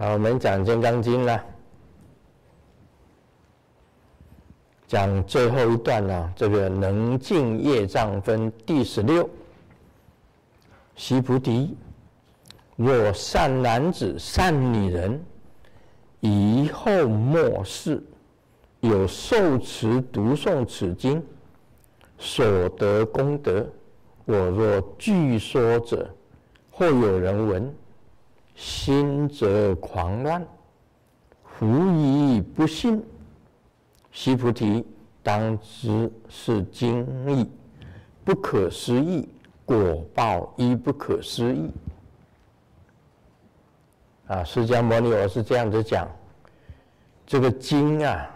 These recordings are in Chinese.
好，我们讲《金刚经》了，讲最后一段呢，这个能尽业障分第十六。须菩提，若善男子、善女人，以后末世有受持读诵此经所得功德，我若具说者，或有人闻。心则狂乱，狐疑不信。须菩提，当知是经义不可思议，果报亦不可思议。啊，释迦牟尼佛是这样子讲，这个经啊，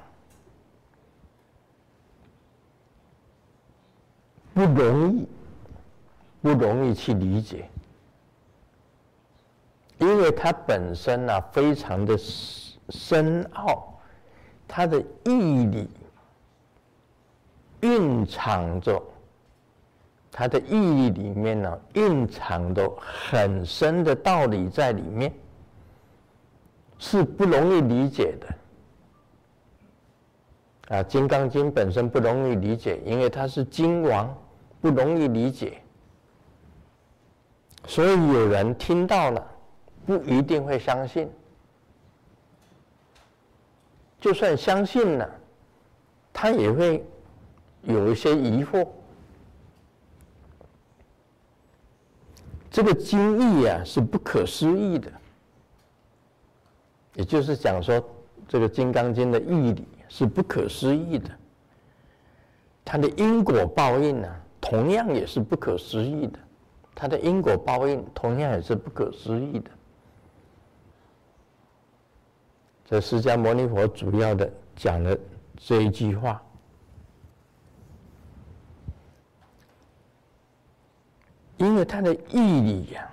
不容易，不容易去理解。因为它本身呢、非常的深奥，它的义理蕴藏着，它的义理里面呢、蕴藏着很深的道理在里面，是不容易理解的。啊，《金刚经》本身不容易理解，因为它是经王，不容易理解，所以有人听到了。不一定会相信，就算相信了，他也会有一些疑惑。这个经义啊是不可思议的，也就是讲说，这个《金刚经》的义理是不可思议的，它的因果报应呢，同样也是不可思议的，它的因果报应同样也是不可思议的。这释迦牟尼佛主要的讲了这一句话，因为他的义理呀，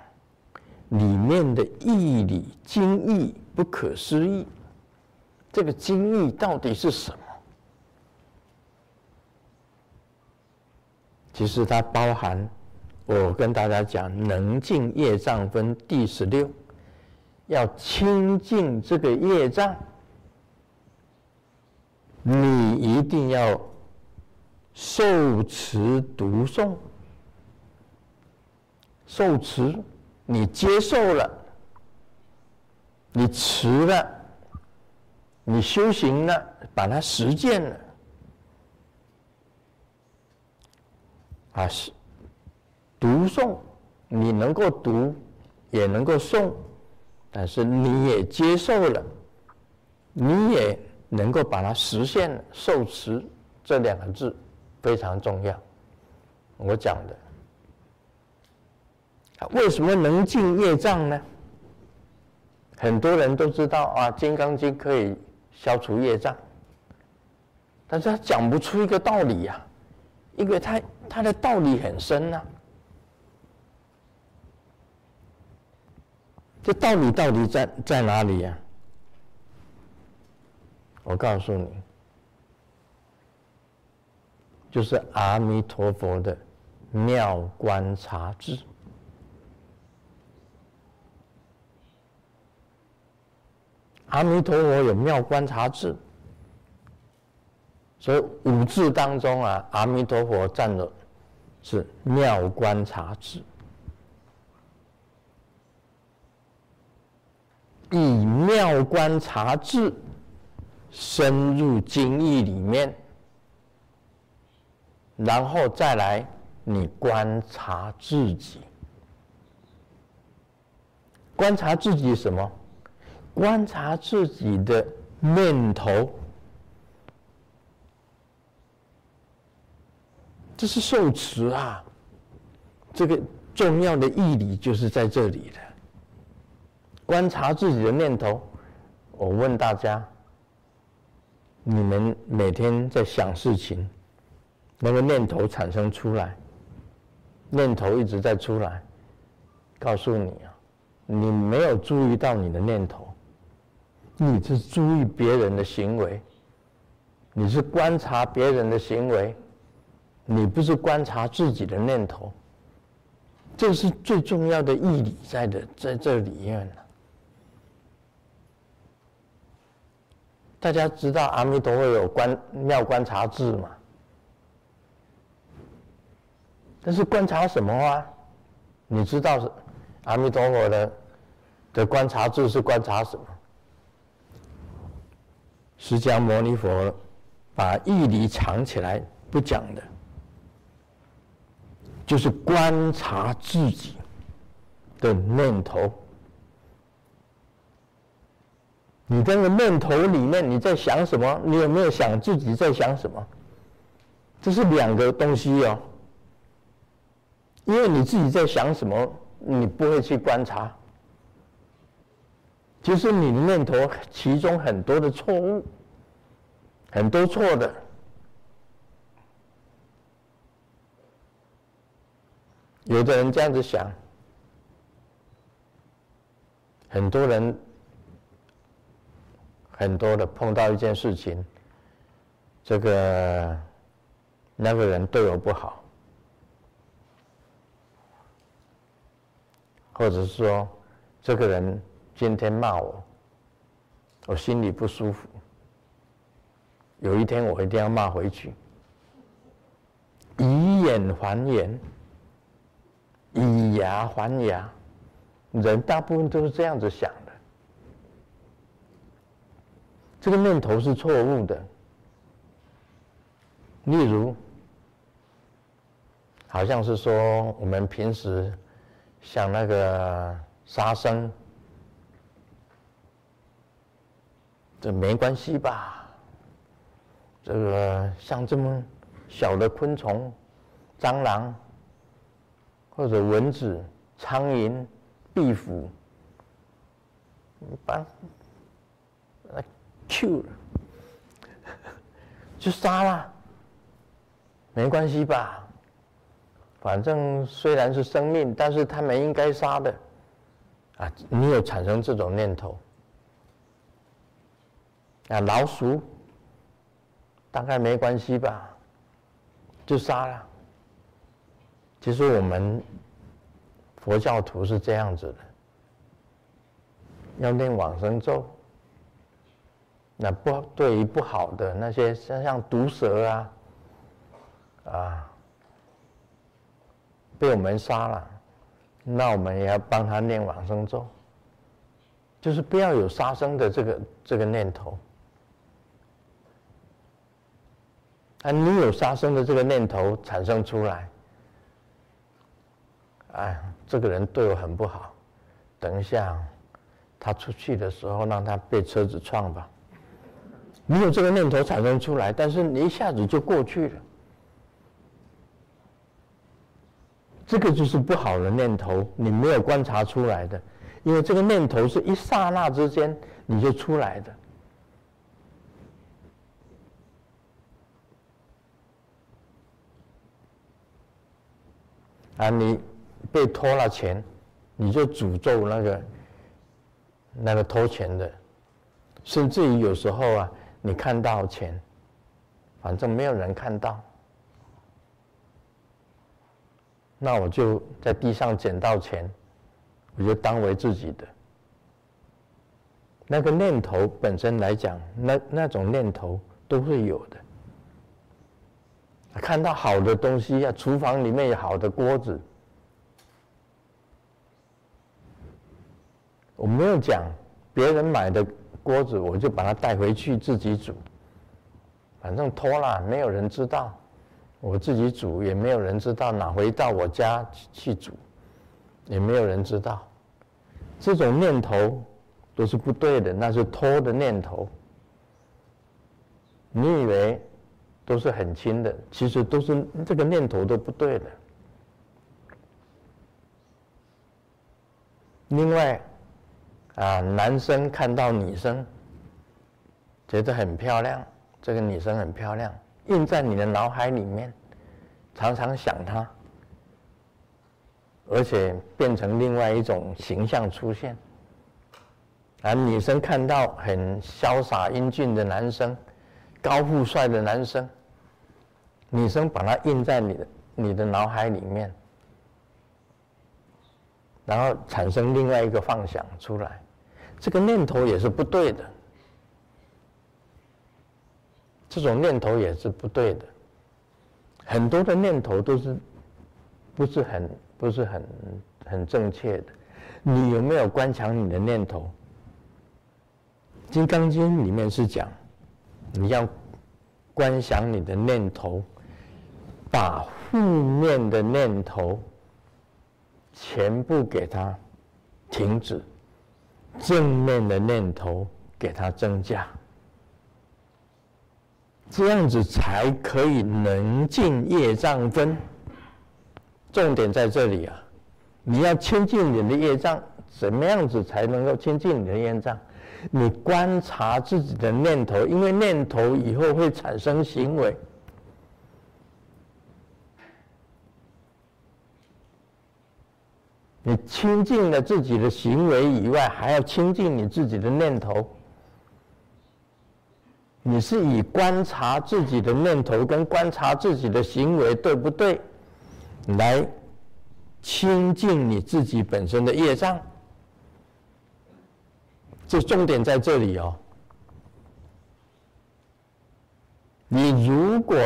里面的义理经义不可思议。这个经义到底是什么？其实它包含，我跟大家讲，能尽业障分第十六。要清净这个业障，你一定要受持读诵。受持，你接受了，你持了，你修行了，把它实践了，啊，是读诵，你能够读，也能够诵。但是你也接受了，你也能够把它实现了。受持这两个字非常重要。我讲的，为什么能尽业障呢？很多人都知道啊，《金刚经》可以消除业障，但是他讲不出一个道理呀，因为他他的道理很深呐。这道理到底在在哪里呀？我告诉你，就是阿弥陀佛的妙观察智。阿弥陀佛有妙观察智，所以五智当中啊，阿弥陀佛占的是妙观察智。以妙观察智深入经义里面，然后再来你观察自己。观察自己什么？观察自己的念头。这是受持啊，这个重要的义理就是在这里的。观察自己的念头，我问大家：你们每天在想事情，那个念头产生出来，念头一直在出来，告诉你啊，你没有注意到你的念头，你是注意别人的行为，你是观察别人的行为，你不是观察自己的念头，这是最重要的义理在的，在这里面。大家知道阿弥陀佛有观妙观察智嘛？但是观察什么啊？你知道是阿弥陀佛的的观察智是观察什么？释迦牟尼佛把义理藏起来不讲的，就是观察自己的念头。你这个念头里面你在想什么？你有没有想自己在想什么？这是两个东西哦。因为你自己在想什么，你不会去观察。其实你的念头其中很多的错误，很多错的。有的人这样子想，很多人。很多的碰到一件事情，这个那个人对我不好，或者是说这个人今天骂我，我心里不舒服。有一天我一定要骂回去，以眼还眼，以牙还牙，人大部分都是这样子想。这个念头是错误的。例如，好像是说我们平时像那个杀生，这没关系吧？这个像这么小的昆虫，蟑螂，或者蚊子、苍蝇、壁虎，把。Q 了，就杀了，没关系吧？反正虽然是生命，但是他们应该杀的。啊，你有产生这种念头？啊，老鼠，大概没关系吧？就杀了。其实我们佛教徒是这样子的，要念往生咒。那不对于不好的那些像像毒蛇啊，啊，被我们杀了，那我们也要帮他念往生咒，就是不要有杀生的这个这个念头。啊，你有杀生的这个念头产生出来，哎，这个人对我很不好，等一下他出去的时候让他被车子撞吧。你有这个念头产生出来，但是你一下子就过去了，这个就是不好的念头，你没有观察出来的，因为这个念头是一刹那之间你就出来的。啊，你被偷了钱，你就诅咒那个那个偷钱的，甚至于有时候啊。你看到钱，反正没有人看到，那我就在地上捡到钱，我就当为自己的。那个念头本身来讲，那那种念头都会有的。看到好的东西啊，厨房里面有好的锅子，我没有讲别人买的。锅子我就把它带回去自己煮，反正拖了没有人知道，我自己煮也没有人知道，拿回到我家去煮，也没有人知道，这种念头都是不对的，那是偷的念头。你以为都是很轻的，其实都是这个念头都不对的。另外。啊，男生看到女生，觉得很漂亮，这个女生很漂亮，印在你的脑海里面，常常想她，而且变成另外一种形象出现。啊，女生看到很潇洒英俊的男生，高富帅的男生，女生把它印在你的你的脑海里面，然后产生另外一个妄想出来。这个念头也是不对的，这种念头也是不对的。很多的念头都是不是很不是很很正确的。你有没有观察你的念头？《金刚经》里面是讲，你要观想你的念头，把负面的念头全部给它停止，正面的念头给它增加，这样子才可以能尽业障分。重点在这里啊，你要清净你的业障，怎么样子才能够清净你的业障？你观察自己的念头，因为念头以后会产生行为。你清净了自己的行为以外，还要清净你自己的念头。你是以观察自己的念头跟观察自己的行为对不对，来清净你自己本身的业障。这重点在这里哦。你如果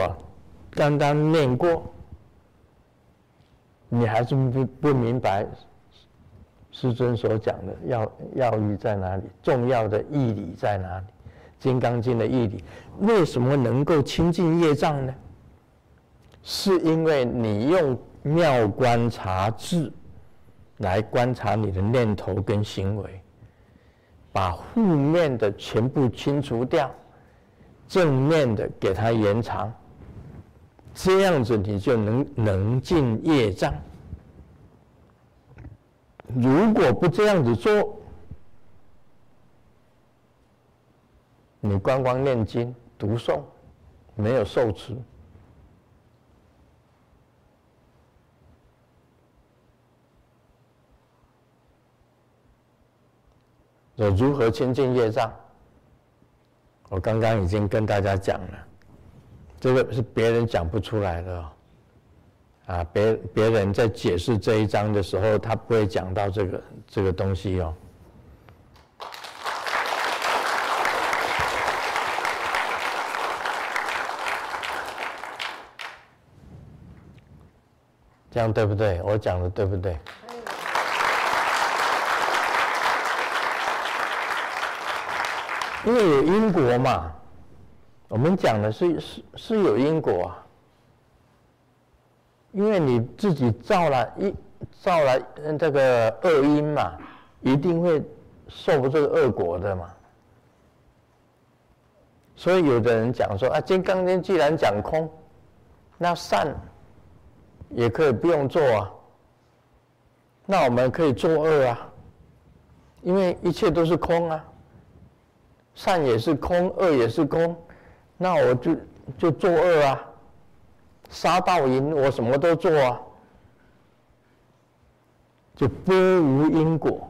刚刚念过，你还是不不明白师尊所讲的要要义在哪里，重要的义理在哪里？《金刚经》的义理为什么能够清净业障呢？是因为你用妙观察智来观察你的念头跟行为。把负面的全部清除掉，正面的给它延长，这样子你就能能尽业障。如果不这样子做，你光光念经读诵，没有受持。有如何清净业障？我刚刚已经跟大家讲了，这个是别人讲不出来的。啊，别别人在解释这一章的时候，他不会讲到这个这个东西哦。这样对不对？我讲的对不对？因为有因果嘛，我们讲的是是是有因果啊。因为你自己造了一造了这个恶因嘛，一定会受这个恶果的嘛。所以有的人讲说啊，《金刚经》既然讲空，那善也可以不用做啊。那我们可以作恶啊，因为一切都是空啊。善也是空，恶也是空，那我就就作恶啊，杀盗淫，我什么都做啊，就拨无因果。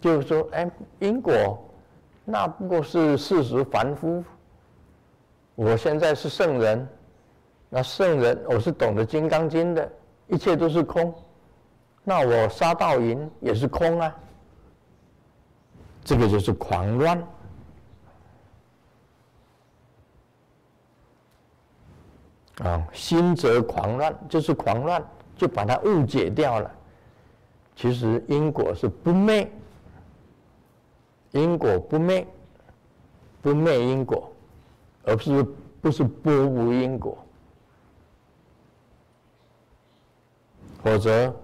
就是说，哎，因果那不过是事实凡夫。我现在是圣人，那圣人我是懂得《金刚经》的，一切都是空，那我杀盗淫也是空啊。这个就是狂乱啊！心则狂乱，就是狂乱，就把它误解掉了。其实因果是不灭，因果不灭，不灭因果，而不是不是拨无因果。否则，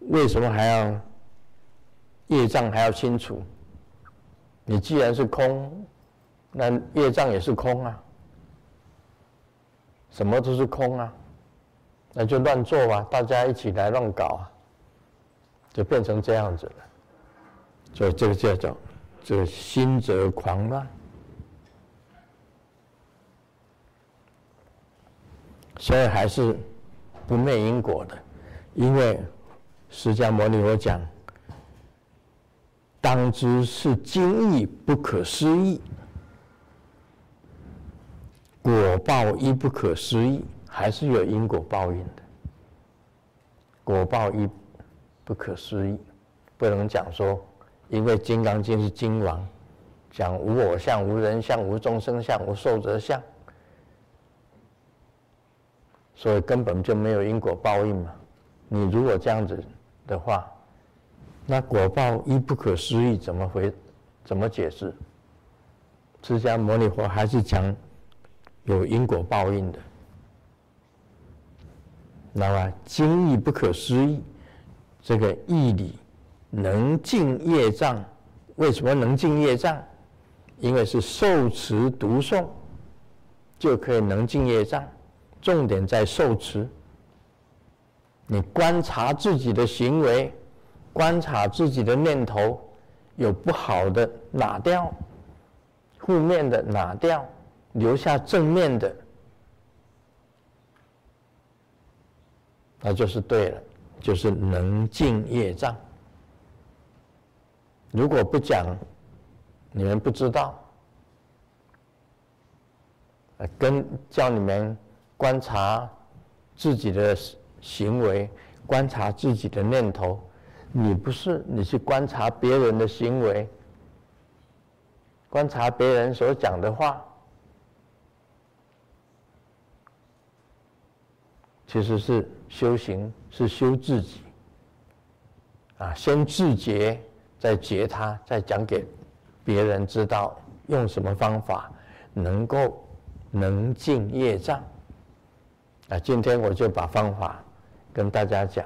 为什么还要业障还要清除？你既然是空，那业障也是空啊，什么都是空啊，那就乱做吧，大家一起来乱搞啊，就变成这样子了。所以这个叫做这个心则狂乱，所以还是不灭因果的，因为释迦牟尼佛讲。当知是经义不可思议，果报亦不可思议，还是有因果报应的。果报亦不可思议，不能讲说，因为《金刚经》是经王，讲无我相、无人相、无众生相、无寿者相，所以根本就没有因果报应嘛。你如果这样子的话，那果报一不可思议，怎么回？怎么解释？释迦牟尼佛还是讲有因果报应的。那么经义不可思议，这个义理能净业障，为什么能净业障？因为是受持读诵就可以能净业障，重点在受持。你观察自己的行为，观察自己的念头，有不好的拿掉，负面的拿掉，留下正面的，那就是对了，就是能净业障。如果不讲，你们不知道，跟叫你们观察自己的。行为，观察自己的念头，你不是你去观察别人的行为，观察别人所讲的话，其实是修行，是修自己，啊，先自觉，再觉他，再讲给别人知道，用什么方法能够能进业障，啊，今天我就把方法。跟大家讲。